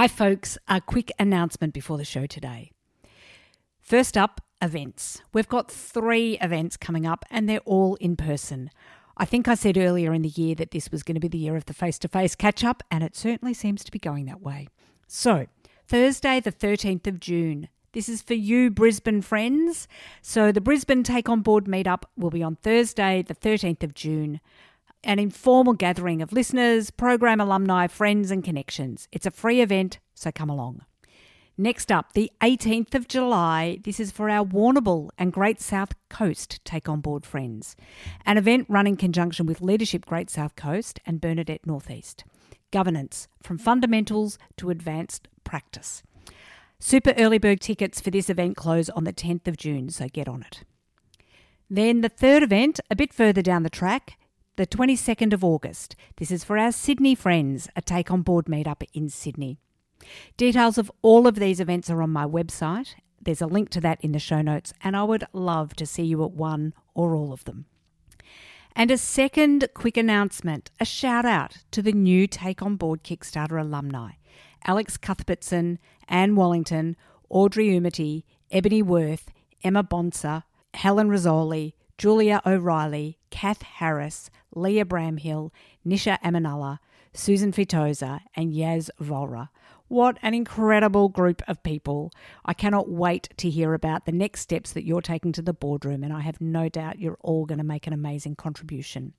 Hi, folks. A quick announcement before the show today. First up, events. We've got three events coming up, and they're all in person. I think I said earlier in the year that this was going to be the year of the face to face catch up, and it certainly seems to be going that way. So, Thursday, the 13th of June. This is for you, Brisbane friends. So, the Brisbane Take On Board meetup will be on Thursday, the 13th of June an informal gathering of listeners, program alumni, friends, and connections. It's a free event, so come along. Next up, the 18th of July. This is for our Warrnambool and Great South Coast Take On Board friends. An event run in conjunction with Leadership Great South Coast and Bernadette Northeast. Governance from fundamentals to advanced practice. Super early bird tickets for this event close on the 10th of June, so get on it. Then the third event, a bit further down the track, the 22nd of August. This is for our Sydney friends, a take on board meetup in Sydney. Details of all of these events are on my website. There's a link to that in the show notes, and I would love to see you at one or all of them. And a second quick announcement a shout out to the new Take On Board Kickstarter alumni Alex Cuthbertson, Anne Wallington, Audrey Umity, Ebony Worth, Emma Bonser, Helen Rizzoli, Julia O'Reilly, Kath Harris, Leah Bramhill, Nisha Amanullah, Susan Fitoza, and Yaz Volra. What an incredible group of people. I cannot wait to hear about the next steps that you're taking to the boardroom, and I have no doubt you're all going to make an amazing contribution.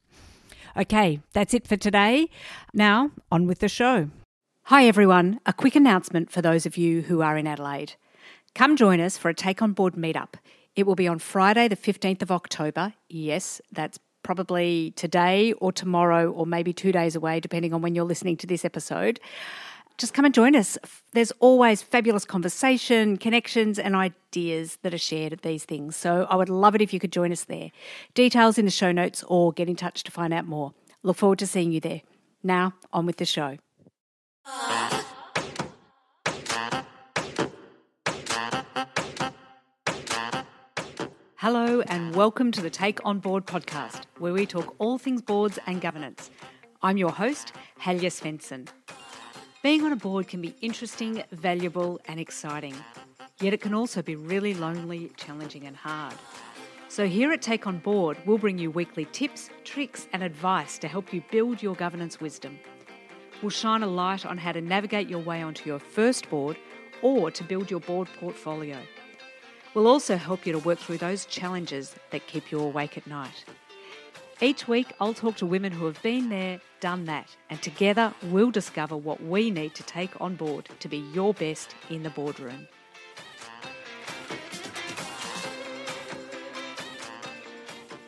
Okay, that's it for today. Now, on with the show. Hi, everyone. A quick announcement for those of you who are in Adelaide. Come join us for a Take On Board meetup. It will be on Friday, the 15th of October. Yes, that's probably today or tomorrow or maybe two days away, depending on when you're listening to this episode. Just come and join us. There's always fabulous conversation, connections, and ideas that are shared at these things. So I would love it if you could join us there. Details in the show notes or get in touch to find out more. Look forward to seeing you there. Now, on with the show. Ah. Hello, and welcome to the Take On Board podcast, where we talk all things boards and governance. I'm your host, Helga Svendsen. Being on a board can be interesting, valuable, and exciting, yet it can also be really lonely, challenging, and hard. So, here at Take On Board, we'll bring you weekly tips, tricks, and advice to help you build your governance wisdom. We'll shine a light on how to navigate your way onto your first board or to build your board portfolio. We'll also help you to work through those challenges that keep you awake at night. Each week, I'll talk to women who have been there, done that, and together we'll discover what we need to take on board to be your best in the boardroom.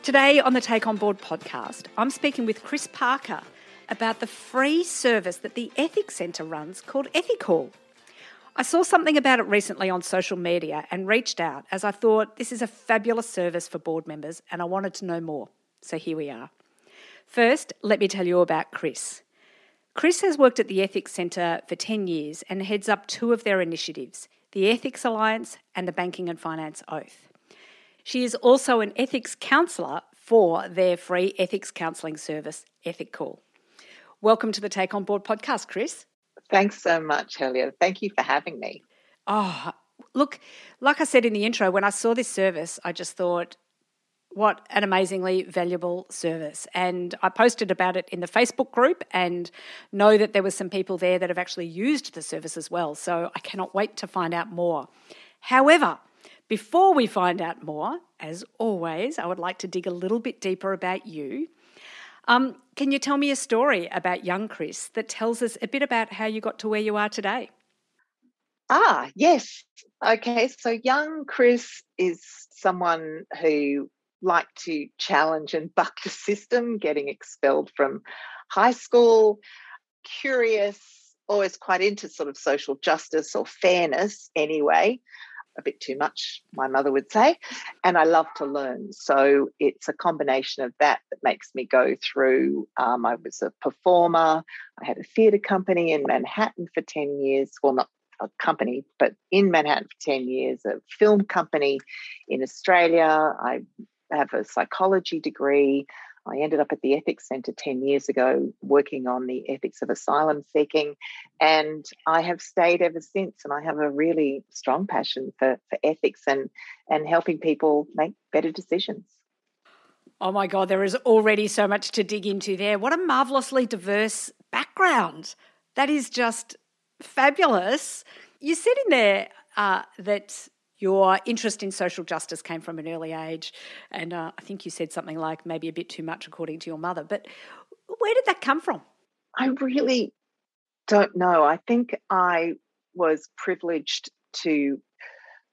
Today on the Take On Board podcast, I'm speaking with Chris Parker about the free service that the Ethics Centre runs called Ethicall. I saw something about it recently on social media and reached out as I thought this is a fabulous service for board members and I wanted to know more. So here we are. First, let me tell you about Chris. Chris has worked at the Ethics Centre for 10 years and heads up two of their initiatives the Ethics Alliance and the Banking and Finance Oath. She is also an ethics counsellor for their free ethics counselling service, Ethicall. Welcome to the Take On Board podcast, Chris. Thanks so much, Helga. Thank you for having me. Oh, look, like I said in the intro, when I saw this service, I just thought, what an amazingly valuable service. And I posted about it in the Facebook group and know that there were some people there that have actually used the service as well. So I cannot wait to find out more. However, before we find out more, as always, I would like to dig a little bit deeper about you um, can you tell me a story about young Chris that tells us a bit about how you got to where you are today? Ah, yes. Okay, so young Chris is someone who liked to challenge and buck the system, getting expelled from high school, curious, always quite into sort of social justice or fairness anyway a bit too much, my mother would say. And I love to learn. So it's a combination of that that makes me go through. Um, I was a performer, I had a theatre company in Manhattan for 10 years. Well, not a company, but in Manhattan for 10 years, a film company in Australia. I have a psychology degree. I ended up at the Ethics Centre 10 years ago working on the ethics of asylum seeking. And I have stayed ever since. And I have a really strong passion for, for ethics and, and helping people make better decisions. Oh my God, there is already so much to dig into there. What a marvelously diverse background. That is just fabulous. You said in there uh, that your interest in social justice came from an early age, and uh, I think you said something like maybe a bit too much according to your mother. But where did that come from? I really don't know. I think I was privileged to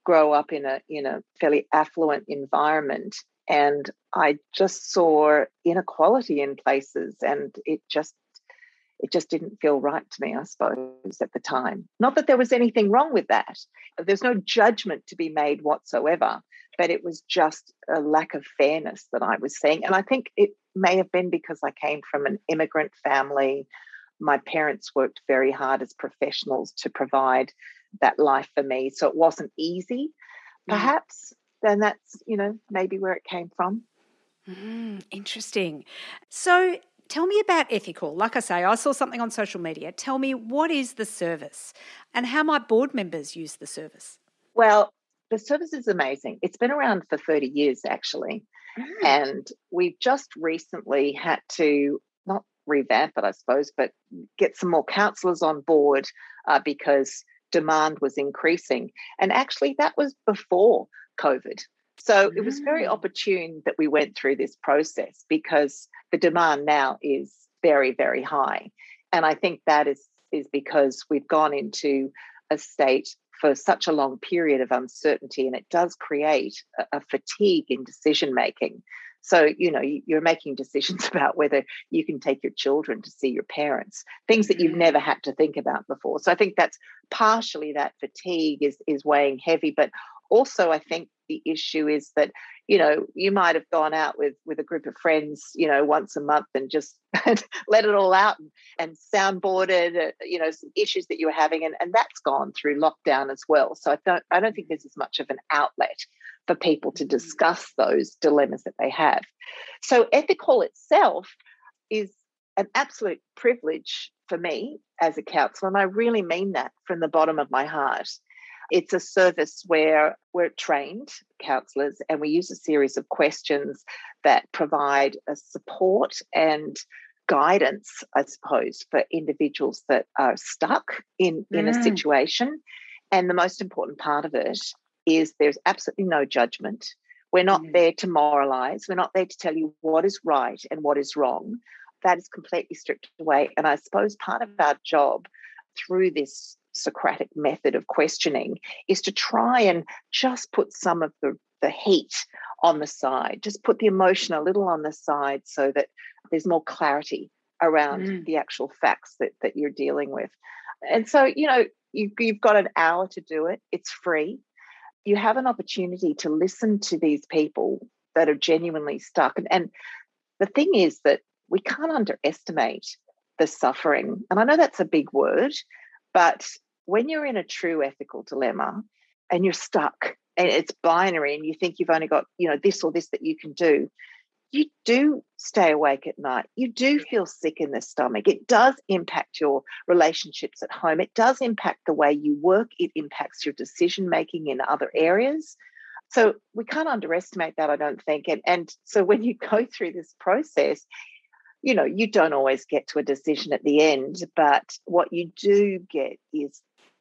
grow up in a in a fairly affluent environment and I just saw inequality in places and it just it just didn't feel right to me, I suppose, at the time. Not that there was anything wrong with that. There's no judgment to be made whatsoever, but it was just a lack of fairness that I was seeing. And I think it may have been because I came from an immigrant family. My parents worked very hard as professionals to provide that life for me. So it wasn't easy, mm. perhaps. Mm. Then that's, you know, maybe where it came from. Mm, interesting. So Tell me about Ethicall. Like I say, I saw something on social media. Tell me what is the service and how might board members use the service? Well, the service is amazing. It's been around for 30 years actually. Mm. And we've just recently had to not revamp it, I suppose, but get some more counsellors on board uh, because demand was increasing. And actually, that was before COVID. So it was very mm. opportune that we went through this process because the demand now is very, very high. And I think that is, is because we've gone into a state for such a long period of uncertainty, and it does create a, a fatigue in decision making. So, you know, you're making decisions about whether you can take your children to see your parents, things that you've never had to think about before. So I think that's partially that fatigue is is weighing heavy, but also I think the issue is that you know you might have gone out with with a group of friends you know once a month and just let it all out and, and soundboarded uh, you know some issues that you were having and, and that's gone through lockdown as well. So i don't i don't think there's as much of an outlet for people to mm. discuss those dilemmas that they have. So Ethicall itself is an absolute privilege for me as a counsellor and i really mean that from the bottom of my heart it's a service where we're trained counsellors and we use a series of questions that provide a support and guidance, I suppose, for individuals that are stuck in, in mm. a situation. And the most important part of it is there's absolutely no judgment. We're not mm. there to moralize. We're not there to tell you what is right and what is wrong. That is completely stripped away. And I suppose part of our job through this Socratic method of questioning is to try and just put some of the, the heat on the side, just put the emotion a little on the side so that there's more clarity around mm. the actual facts that, that you're dealing with. And so, you know, you, you've got an hour to do it, it's free. You have an opportunity to listen to these people that are genuinely stuck. And, and the thing is that we can't underestimate the suffering. And I know that's a big word, but when you're in a true ethical dilemma and you're stuck and it's binary and you think you've only got, you know, this or this that you can do, you do stay awake at night. You do feel sick in the stomach. It does impact your relationships at home. It does impact the way you work. It impacts your decision making in other areas. So we can't underestimate that, I don't think. And, and so when you go through this process, you know, you don't always get to a decision at the end, but what you do get is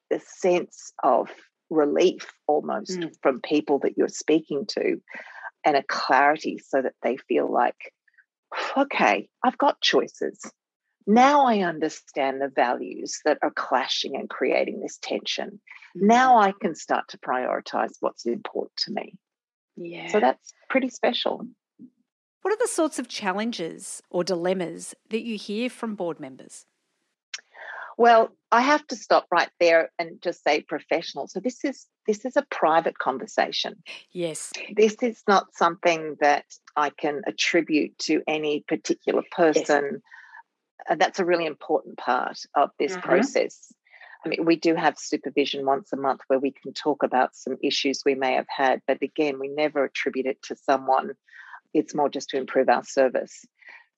the sense of relief almost mm. from people that you're speaking to and a clarity so that they feel like, okay, I've got choices. Now I understand the values that are clashing and creating this tension. Mm. Now I can start to prioritize what's important to me. Yeah. So that's pretty special. What are the sorts of challenges or dilemmas that you hear from board members? Well, I have to stop right there and just say professional. So this is this is a private conversation. Yes. This is not something that I can attribute to any particular person. Yes. And that's a really important part of this mm-hmm. process. I mean, we do have supervision once a month where we can talk about some issues we may have had, but again, we never attribute it to someone it's more just to improve our service.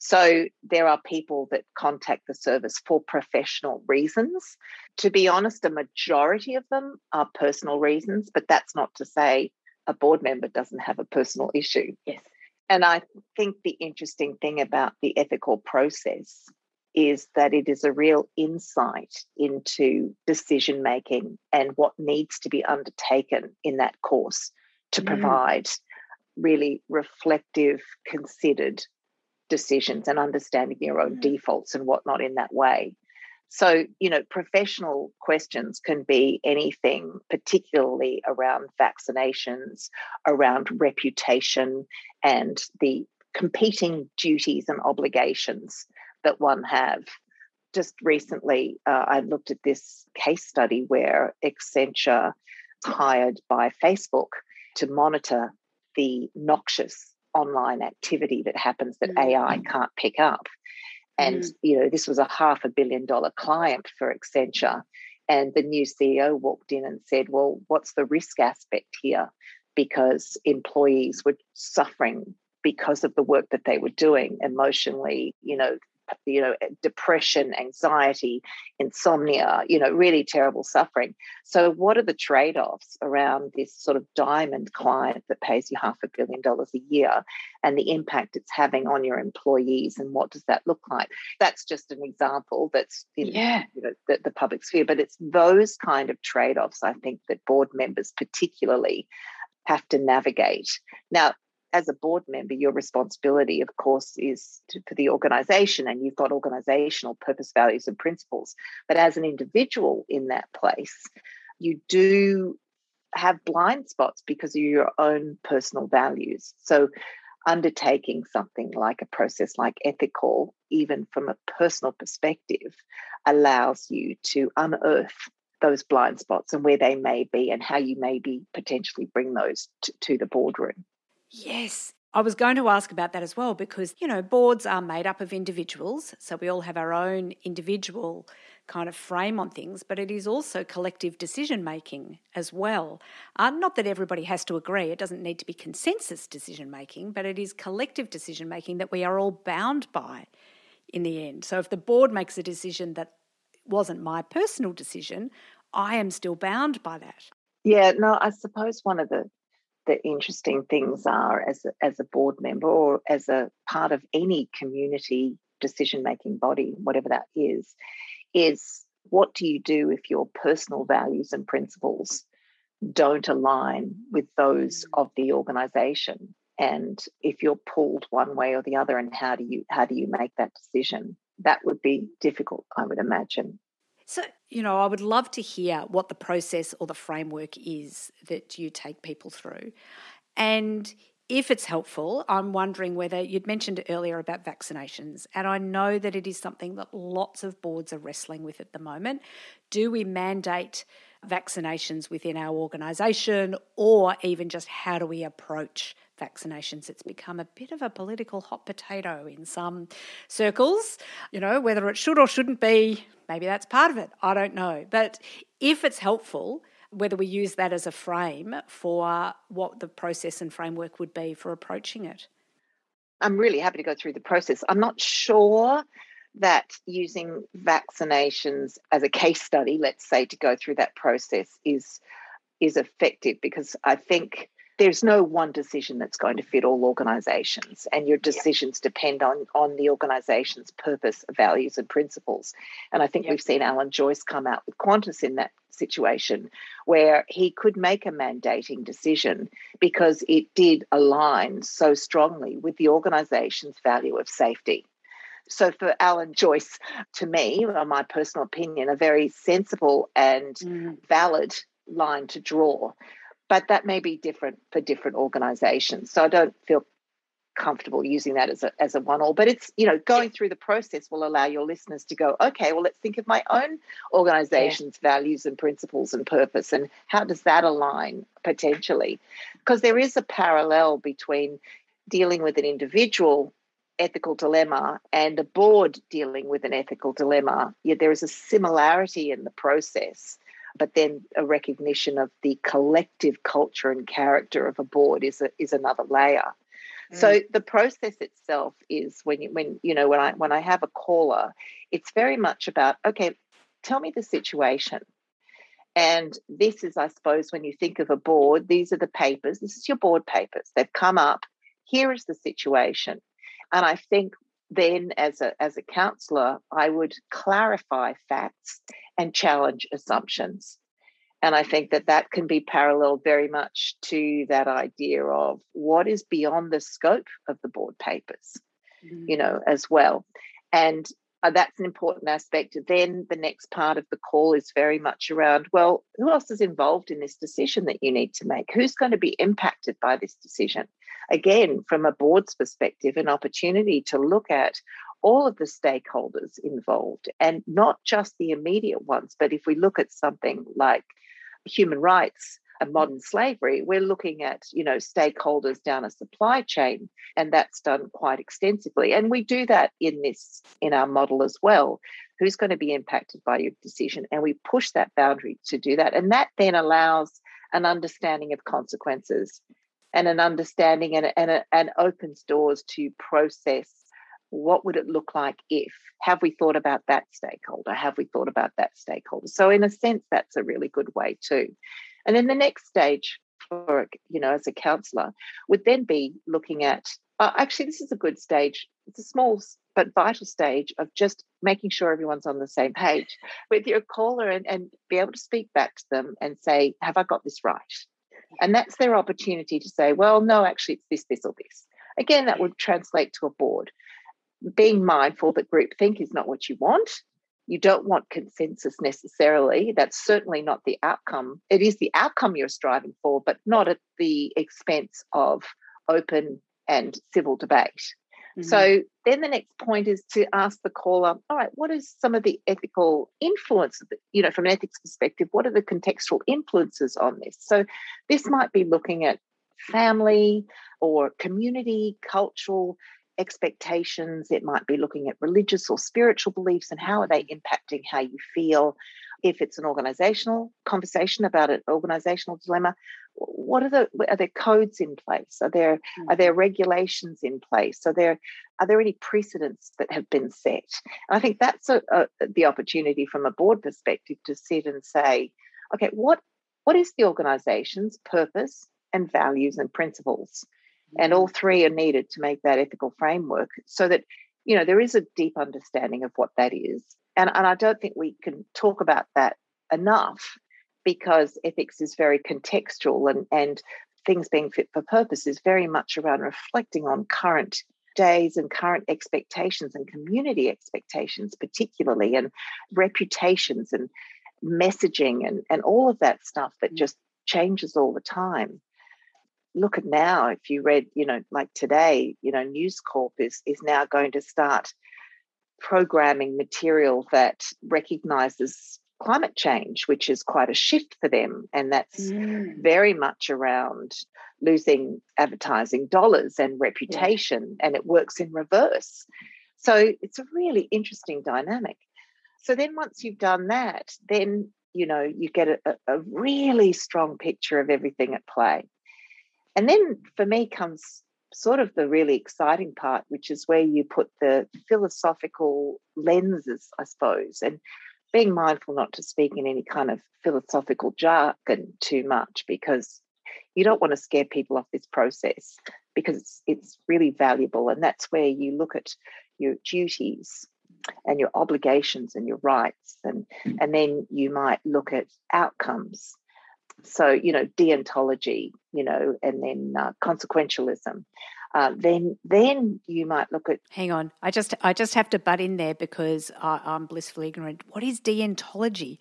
So there are people that contact the service for professional reasons. To be honest, a majority of them are personal reasons, but that's not to say a board member doesn't have a personal issue. Yes. And I think the interesting thing about the ethical process is that it is a real insight into decision making and what needs to be undertaken in that course to mm. provide really reflective, considered decisions and understanding your own mm. defaults and whatnot in that way. So, you know, professional questions can be anything, particularly around vaccinations, around reputation, and the competing duties and obligations that one have. Just recently, uh, I looked at this case study where Accenture hired by Facebook to monitor the noxious online activity that happens that mm. AI can't pick up. And, mm. you know, this was a half a billion dollar client for Accenture. And the new CEO walked in and said, Well, what's the risk aspect here? Because employees were suffering because of the work that they were doing emotionally, you know, you know eh, depression anxiety insomnia you know really terrible suffering. So what are the trade-offs around this sort of diamond client that pays you half a billion dollars a year and the impact it's having on your employees and what does that look like? That's just an example that's in yeah. you know, the, the public sphere but it's those kind of trade-offs i think that board members particularly have to navigate. Now as a board member, your responsibility, of course, is to, for the organization, and you've got organizational purpose, values, and principles. But as an individual in that place, you do have blind spots because of your own personal values. So, undertaking something like a process like Ethicall, even from a personal perspective, allows you to unearth those blind spots and where they may be and how you maybe potentially bring those to, to the boardroom. Yes. I was going to ask about that as well because, you know, boards are made up of individuals. So we all have our own individual kind of frame on things, but it is also collective decision making as well. Uh, not that everybody has to agree, it doesn't need to be consensus decision making, but it is collective decision making that we are all bound by in the end. So if the board makes a decision that wasn't my personal decision, I am still bound by that. Yeah, no, I suppose one of the the interesting things are as a, as a board member or as a part of any community decision making body, whatever that is, is what do you do if your personal values and principles don't align with those of the organization? And if you're pulled one way or the other, and how do you how do you make that decision? That would be difficult, I would imagine. So, you know, I would love to hear what the process or the framework is that you take people through. And if it's helpful, I'm wondering whether you'd mentioned earlier about vaccinations, and I know that it is something that lots of boards are wrestling with at the moment. Do we mandate vaccinations within our organisation, or even just how do we approach vaccinations? It's become a bit of a political hot potato in some circles. You know, whether it should or shouldn't be, maybe that's part of it. I don't know. But if it's helpful, whether we use that as a frame for what the process and framework would be for approaching it. I'm really happy to go through the process. I'm not sure that using vaccinations as a case study, let's say, to go through that process is is effective because I think there's no one decision that's going to fit all organizations and your decisions yep. depend on on the organization's purpose values and principles and i think yep. we've seen alan joyce come out with qantas in that situation where he could make a mandating decision because it did align so strongly with the organization's value of safety so for Alan Joyce, to me, my personal opinion, a very sensible and mm. valid line to draw but that may be different for different organizations. So I don't feel comfortable using that as a as a one all but it's you know going through the process will allow your listeners to go okay well let's think of my own organization's yeah. values and principles and purpose and how does that align potentially because there is a parallel between dealing with an individual ethical dilemma and a board dealing with an ethical dilemma yet there is a similarity in the process but then a recognition of the collective culture and character of a board is a, is another layer. So mm. the process itself is when you when you know when I when I have a caller, it's very much about okay, tell me the situation. And this is, I suppose, when you think of a board, these are the papers. This is your board papers. They've come up. Here is the situation. And I think then as a as a counselor, I would clarify facts and challenge assumptions. And I think that that can be paralleled very much to that idea of what is beyond the scope of the board papers, mm-hmm. you know, as well. And uh, that's an important aspect. Then the next part of the call is very much around well, who else is involved in this decision that you need to make? Who's going to be impacted by this decision? Again, from a board's perspective, an opportunity to look at all of the stakeholders involved and not just the immediate ones. But if we look at something like human rights and modern slavery, we're looking at, you know, stakeholders down a supply chain, and that's done quite extensively. And we do that in this in our model as well. Who's going to be impacted by your decision? And we push that boundary to do that. And that then allows an understanding of consequences and an understanding and, and, and opens doors to process what would it look like if have we thought about that stakeholder? Have we thought about that stakeholder? So in a sense that's a really good way too. And then the next stage for you know as a counselor would then be looking at uh, actually this is a good stage. It's a small but vital stage of just making sure everyone's on the same page with your caller and, and be able to speak back to them and say have i got this right and that's their opportunity to say well no actually it's this this or this again that would translate to a board being mindful that groupthink is not what you want. You don't want consensus necessarily. That's certainly not the outcome. It is the outcome you're striving for, but not at the expense of open and civil debate. Mm-hmm. So then the next point is to ask the caller, all right, what is some of the ethical influence, you know, from an ethics perspective, what are the contextual influences on this? So this might be looking at family or community, cultural, expectations. It might be looking at religious or spiritual beliefs and how are they impacting how you feel. If it's an organizational conversation about an organizational dilemma, what are the are there codes in place? Are there mm-hmm. are there regulations in place? Are there are there any precedents that have been set? And I think that's a, a, the opportunity from a board perspective to sit and say, okay, what what is the organization's purpose and values and principles? and all three are needed to make that ethical framework so that you know there is a deep understanding of what that is and, and i don't think we can talk about that enough because ethics is very contextual and and things being fit for purpose is very much around reflecting on current days and current expectations and community expectations particularly and reputations and messaging and, and all of that stuff that mm. just changes all the time look at now if you read you know like today you know news corp is is now going to start programming material that recognizes climate change which is quite a shift for them and that's mm. very much around losing advertising dollars and reputation yeah. and it works in reverse so it's a really interesting dynamic so then once you've done that then you know you get a, a really strong picture of everything at play and then for me comes sort of the really exciting part, which is where you put the philosophical lenses, I suppose, and being mindful not to speak in any kind of philosophical jargon too much because you don't want to scare people off this process because it's, it's really valuable. And that's where you look at your duties and your obligations and your rights and mm. and then you might look at outcomes so you know deontology you know and then uh, consequentialism uh, then then you might look at hang on i just i just have to butt in there because I, i'm blissfully ignorant what is deontology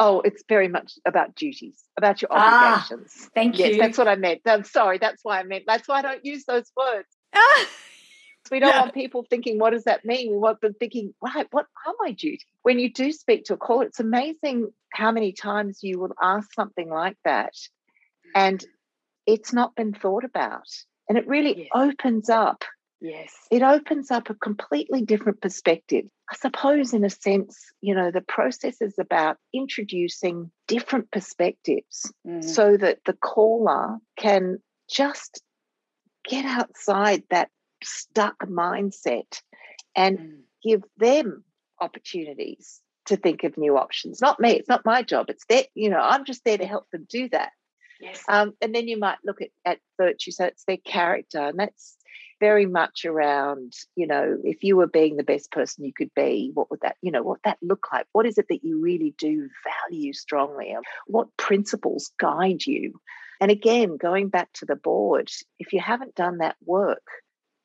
oh it's very much about duties about your ah, obligations ah, thank yes, you that's what i meant i'm sorry that's why i meant that's why i don't use those words ah. We don't yeah. want people thinking, what does that mean? We want them thinking, right, what are my duties? When you do speak to a caller, it's amazing how many times you will ask something like that and it's not been thought about. And it really yes. opens up. Yes. It opens up a completely different perspective. I suppose, in a sense, you know, the process is about introducing different perspectives mm. so that the caller can just get outside that stuck mindset and Mm. give them opportunities to think of new options. Not me, it's not my job. It's that, you know, I'm just there to help them do that. Yes. Um, and then you might look at, at virtue. So it's their character. And that's very much around, you know, if you were being the best person you could be, what would that, you know, what that look like? What is it that you really do value strongly? Um, What principles guide you? And again, going back to the board, if you haven't done that work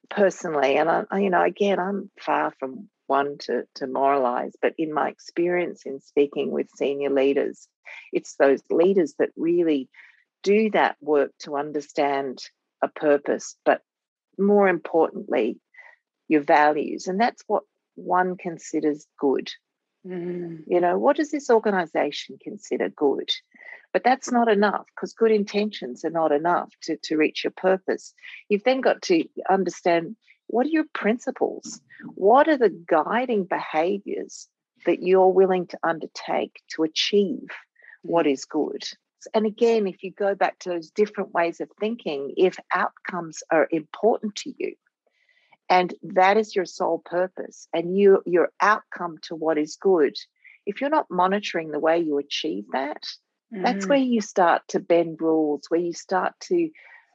personally, and I- you know, again, I'm far from one to, to moralize, but in my experience in speaking with senior leaders, it's those leaders that really do that work to understand a purpose, but more importantly, your values. And that's what one considers good. Mm. You know, what does this organization consider good? But that's not enough because good intentions are not enough to, to reach your purpose. You've then got to understand what are your principles? What are the guiding behaviors that you're willing to undertake to achieve what is good? And again, if you go back to those different ways of thinking, if outcomes are important to you, and that is your sole purpose, and you your outcome to what is good, if you're not monitoring the way you achieve that, that's Mm. where you start to bend rules, where you start to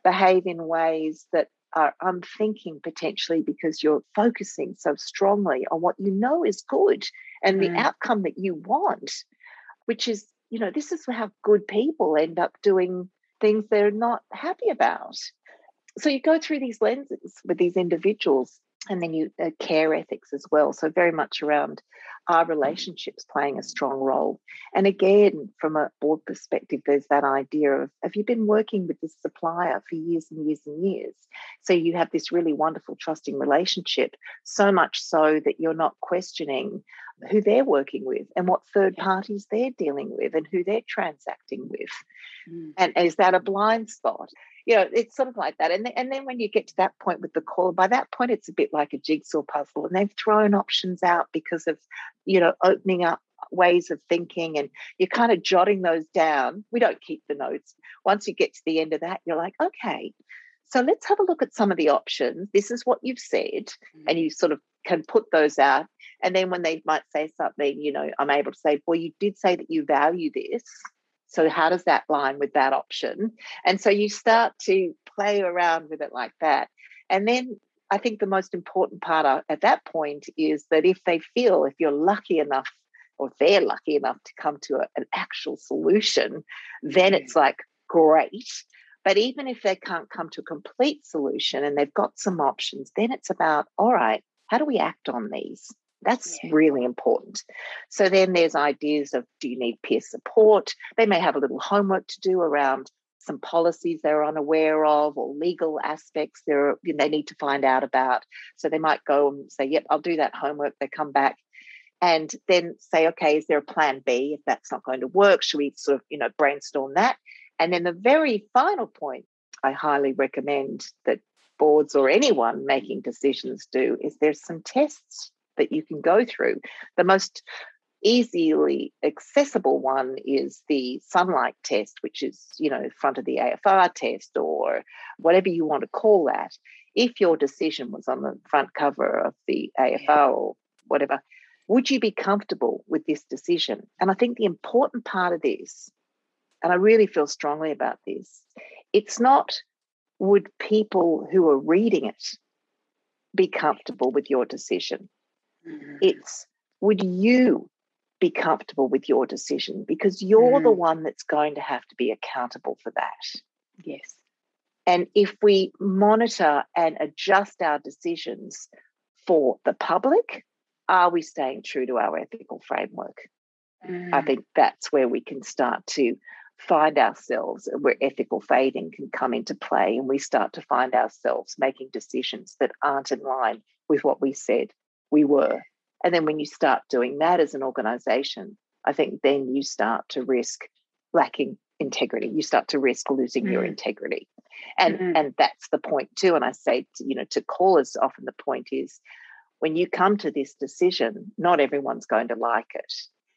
behave in ways that are unthinking potentially because you're focusing so strongly on what you know is good and the Mm. outcome that you want, which is, you know, this is how good people end up doing things they're not happy about. So you go through these lenses with these individuals and then you uh, care ethics as well. So very much around our relationships playing a strong role. And again, from a board perspective, there's that idea of have you been working with this supplier for years and years and years? So you have this really wonderful, trusting relationship, so much so that you're not questioning who they're working with and what third parties they're dealing with and who they're transacting with. Mm. And is that a blind spot? You know, it's sort of like that. And then, and then when you get to that point with the call, by that point, it's a bit like a jigsaw puzzle. And they've thrown options out because of, you know, opening up ways of thinking and you're kind of jotting those down. We don't keep the notes. Once you get to the end of that, you're like, okay, so let's have a look at some of the options. This is what you've said. And you mm. sort of can put those out. And then when they might say something, you know, I'm able to say, well, you did say that you value this. So how does that line with that option? And so you start to play around with it like that. And then I think the most important part at that point is that if they feel, if you're lucky enough, or they're lucky enough to come to a, an actual solution, then Mm. it's like, great. But even if they can't come to a complete solution and they've got some options, then it's about, all right, how do we act on these? That's Yeah. really important. So then there's ideas of do you need peer support? They may have a little homework to do around some policies they're unaware of or legal aspects they're, they need to find out about. So they might go and say, yep, I'll do that homework. They come back and then say, okay, is there a plan B if that's not going to work? Should we sort of, you know, brainstorm that? And then the very final point I highly recommend that boards or anyone making decisions do is there's some tests that you can go through. The most easily accessible one is the sunlight test, which is, you know, front of the AFR test or whatever you want to call that. If your decision was on the front cover of the AFR or whatever, would you be comfortable with this decision? And I think the important part of this, and I really feel strongly about this, it's not would people who are reading it be comfortable with your decision? Mm. It's would you be comfortable with your decision? Because you're the Mm. one that's going to have to be accountable for that. yes. And if we monitor and adjust our decisions for the public, are we staying true to our ethical framework? I Mm. think that's where we can start to find ourselves, where ethical fading can come into play, and we start to find ourselves making decisions that aren't in line with what we said we were. And then when you start doing that as an organization, I think then you start to risk lacking integrity. You start to risk losing your Mm. integrity. And Mhm. and that's the point too. And I say, to, you know, to callers, often the point is when you come to this decision, not everyone's going to like it.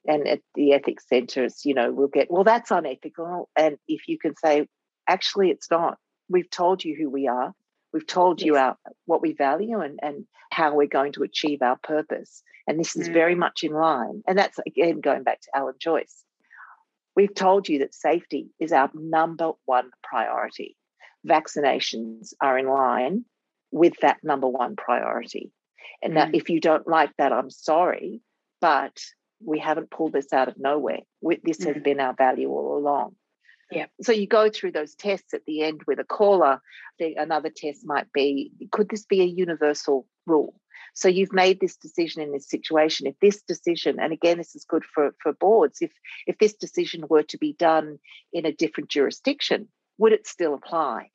And at the ethics centres, you know, we'll get, well, that's unethical. And if you can say, actually, it's not. We've told you who we are. We've told you our what we value and, and how we're going to achieve our purpose. And this is Mm. very much in line. And that's again going back to Alan Joyce. We've told you that safety is our number one priority. Vaccinations are in line with that number one priority. And now, Mm. if you don't like that, I'm sorry, but we haven't pulled this out of nowhere. This has Mm. been our value all along. Yep. So you go through those tests at the end with a caller. The, another test might be could this be a universal rule? So you've made this decision in this situation. If this decision, and again, this is good for, for boards, if if this decision were to be done in a different jurisdiction, would it still apply?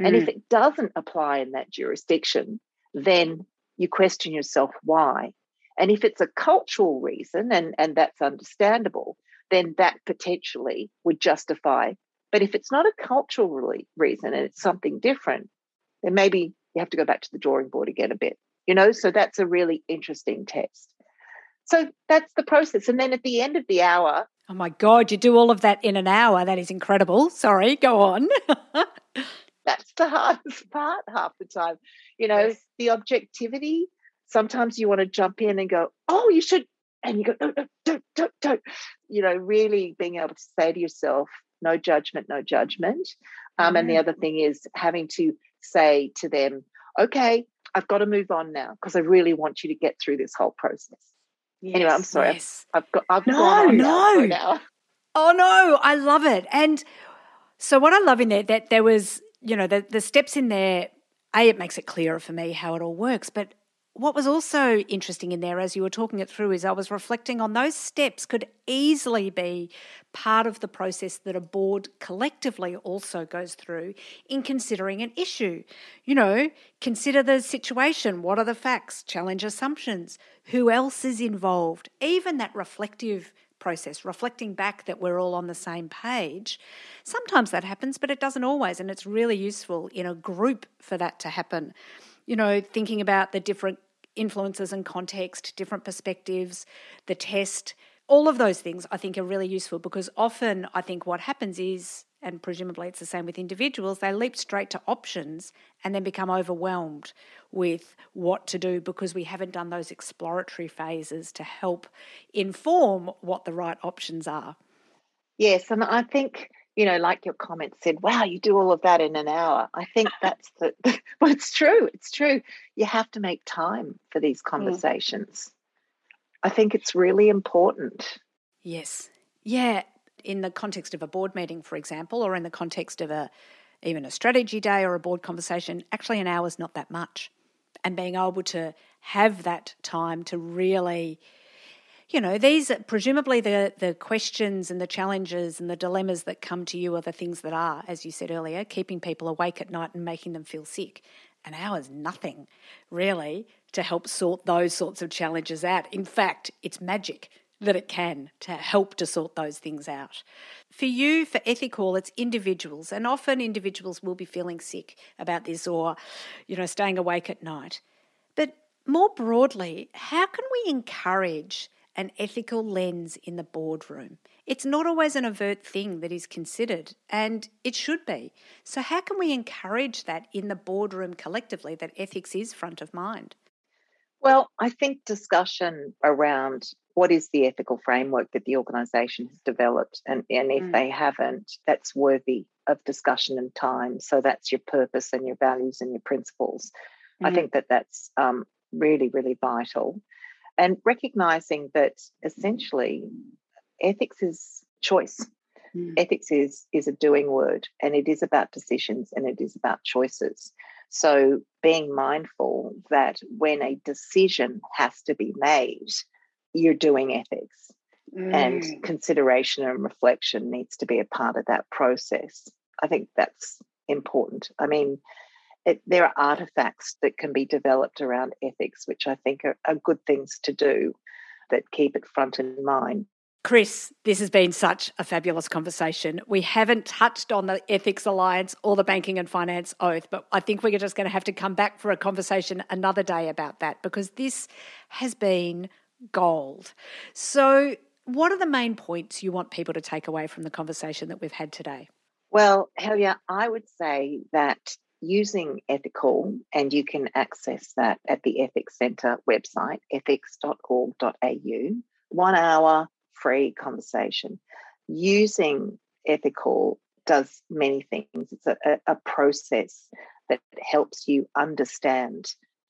And if Mm. it doesn't apply in that jurisdiction, then you question yourself why. And if it's a cultural reason, and, and that's understandable, then that potentially would justify. But if it's not a cultural re- reason and it's something different, then maybe you have to go back to the drawing board again a bit. You know, so that's a really interesting test. So that's the process. And then at the end of the hour, Oh my God, you do all of that in an hour. That is incredible. Sorry, go on. that's the hardest part half the time. You know, Yes. the objectivity. Sometimes you want to jump in and go, oh, you should. And you go, no, no, don't, don't, don't. You know, really being able to say to yourself, no judgment, no judgment. Um, And the Mm. other thing is having to say to them, okay, I've got to move on now because I really want you to get through this whole process. Anyway, I'm sorry. Yes. I've got, I've No, now no. an. Oh no, I love it. And so what I love in there that there was, you know, the the steps in there, A, it makes it clearer for me how it all works. But what was also interesting in there as you were talking it through is I was reflecting on those steps could easily be part of the process that a board collectively also goes through in considering an issue. You know, consider the situation, what are the facts, challenge assumptions, who else is involved, even that reflective process, reflecting back that we're all on the same page. Sometimes that happens, but it doesn't always. And it's really useful in a group for that to happen. You know, thinking about the different influences and context, different perspectives, the test, all of those things I think are really useful because often I think what happens is, and presumably it's the same with individuals, they leap straight to options and then become overwhelmed with what to do because we haven't done those exploratory phases to help inform what the right options are. Yes, and I think you know, like your comment said, "Wow, you do all of that in an hour." I think that's the. Well, it's true. It's true. You have to make time for these mm. conversations. I think it's really important. Yes. Yeah. In the context of a board meeting, for example, or in the context of a even a strategy day or a board conversation, actually an hour is not that much. And being able to have that time to really, you know, these presumably the the questions and the challenges and the dilemmas that come to you are the things that are, as you said earlier, keeping people awake at night and making them feel sick. An is nothing, really, to help sort those sorts of challenges out. In fact, it's magic that it can to help to sort those things out. For you, for Ethicall, it's individuals, and often individuals will be feeling sick about this or, you know, staying awake at night. But more broadly, how can we encourage an ethical lens in the boardroom? It's not always an overt thing that is considered, and it should be. So, how can we encourage that in the boardroom collectively that ethics is front of mind? Well, I think discussion around what is the ethical framework that the organisation has developed, and, and if Mm. they haven't, that's worthy of discussion and time. So that's your purpose and your values and your principles. I Mm. think that that's um, really, really vital. And recognizing that essentially ethics is choice. Mm. Ethics is is a doing word, and it is about decisions and it is about choices. So being mindful that when a decision has to be made, you're doing ethics Mm. and consideration and reflection needs to be a part of that process. I think that's important. I mean, it, there are artifacts that can be developed around ethics, which I think are, are good things to do that keep it front in mind. Chris, this has been such a fabulous conversation. We haven't touched on the Ethics Alliance or the Banking and Finance Oath, but I think we're just going to have to come back for a conversation another day about that because this has been gold. So, what are the main points you want people to take away from the conversation that we've had today? Well, Helga, I would say that using Ethicall, and you can access that at the Ethics Centre website, ethics.org.au, one hour free conversation. Using Ethicall does many things. It's a, a process that helps you understand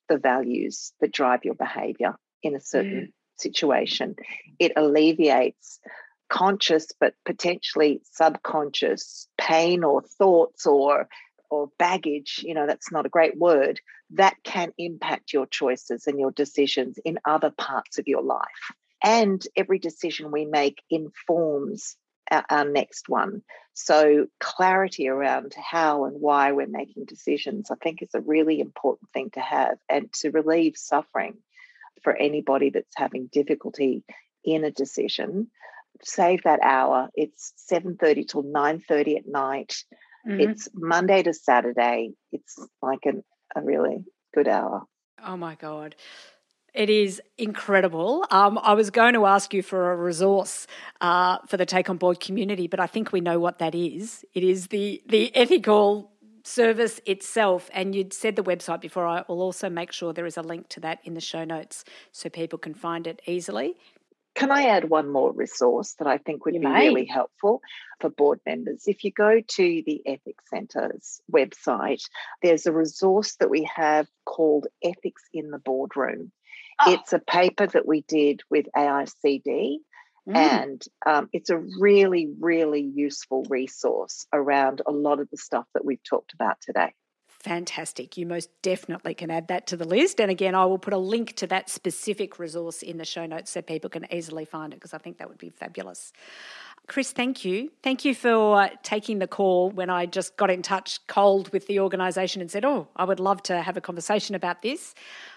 the values that drive your behavior in a certain mm. situation. It alleviates conscious but potentially subconscious pain or thoughts or or baggage, you know, that's not a great word, that can impact your choices and your decisions in other parts of your life. And every decision we make informs our, our, next one. So, clarity around how and why we're making decisions, I think, is a really important thing to have and to relieve suffering for anybody that's having difficulty in a decision. Save that hour. It's 7:30 till 9:30 at night. Mm-hmm. It's Monday to Saturday. It's like an, a really good hour. Oh my God. It is incredible. Um, I was going to ask you for a resource uh, for the Take on Board community, but I think we know what that is. It is the the Ethicall service itself. And you'd said the website before. I will also make sure there is a link to that in the show notes so people can find it easily. Can I add one more resource that I think would you be may. really helpful for board members? If you go to the Ethics Centre's website, there's a resource that we have called Ethics in the Boardroom. Oh. It's a paper that we did with AICD, mm. and um, it's a really, really useful resource around a lot of the stuff that we've talked about today. Fantastic. You most definitely can add that to the list. And again, I will put a link to that specific resource in the show notes so people can easily find it because I think that would be fabulous. Chris, thank you. Thank you for taking the call when I just got in touch cold with the organisation and said, Oh, I would love to have a conversation about this.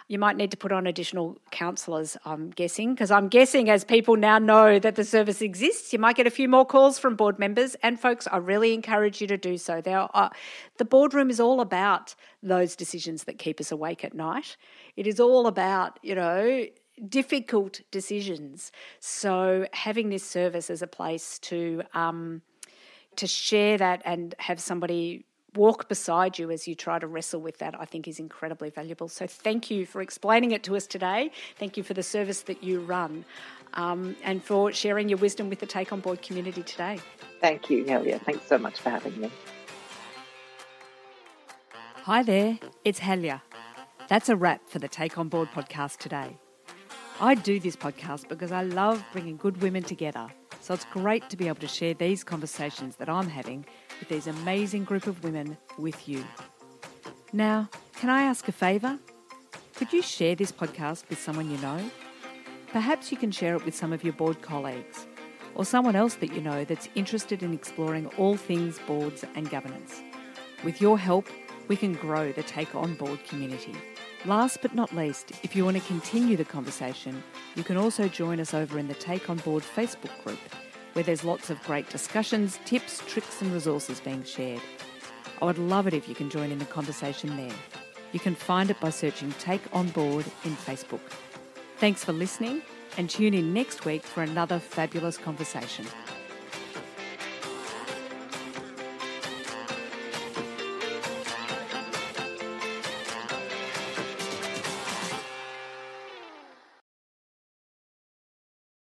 You might need to put on additional counsellors, I'm guessing, because I'm guessing as people now know that the service exists, you might get a few more calls from board members. And folks, I really encourage you to do so. There are, the boardroom is all about those decisions that keep us awake at night. It is all about, you know, difficult decisions. So having this service as a place to um, to share that and have somebody walk beside you as you try to wrestle with that, I think is incredibly valuable. So thank you for explaining it to us today. Thank you for the service that you run um, and for sharing your wisdom with the Take On Board community today. Thank you, Helga. Thanks so much for having me. Hi there, it's Helga. That's a wrap for the Take On Board podcast today. I do this podcast because I love bringing good women together. So it's great to be able to share these conversations that I'm having with these amazing group of women with you. Now, can I ask a favour? Could you share this podcast with someone you know? Perhaps you can share it with some of your board colleagues or someone else that you know that's interested in exploring all things boards and governance. With your help, we can grow the Take On Board community. Last but not least, if you want to continue the conversation, you can also join us over in the Take On Board Facebook group where there's lots of great discussions, tips, tricks, and resources being shared. I would love it if you can join in the conversation there. You can find it by searching Take On Board in Facebook. Thanks for listening and tune in next week for another fabulous conversation.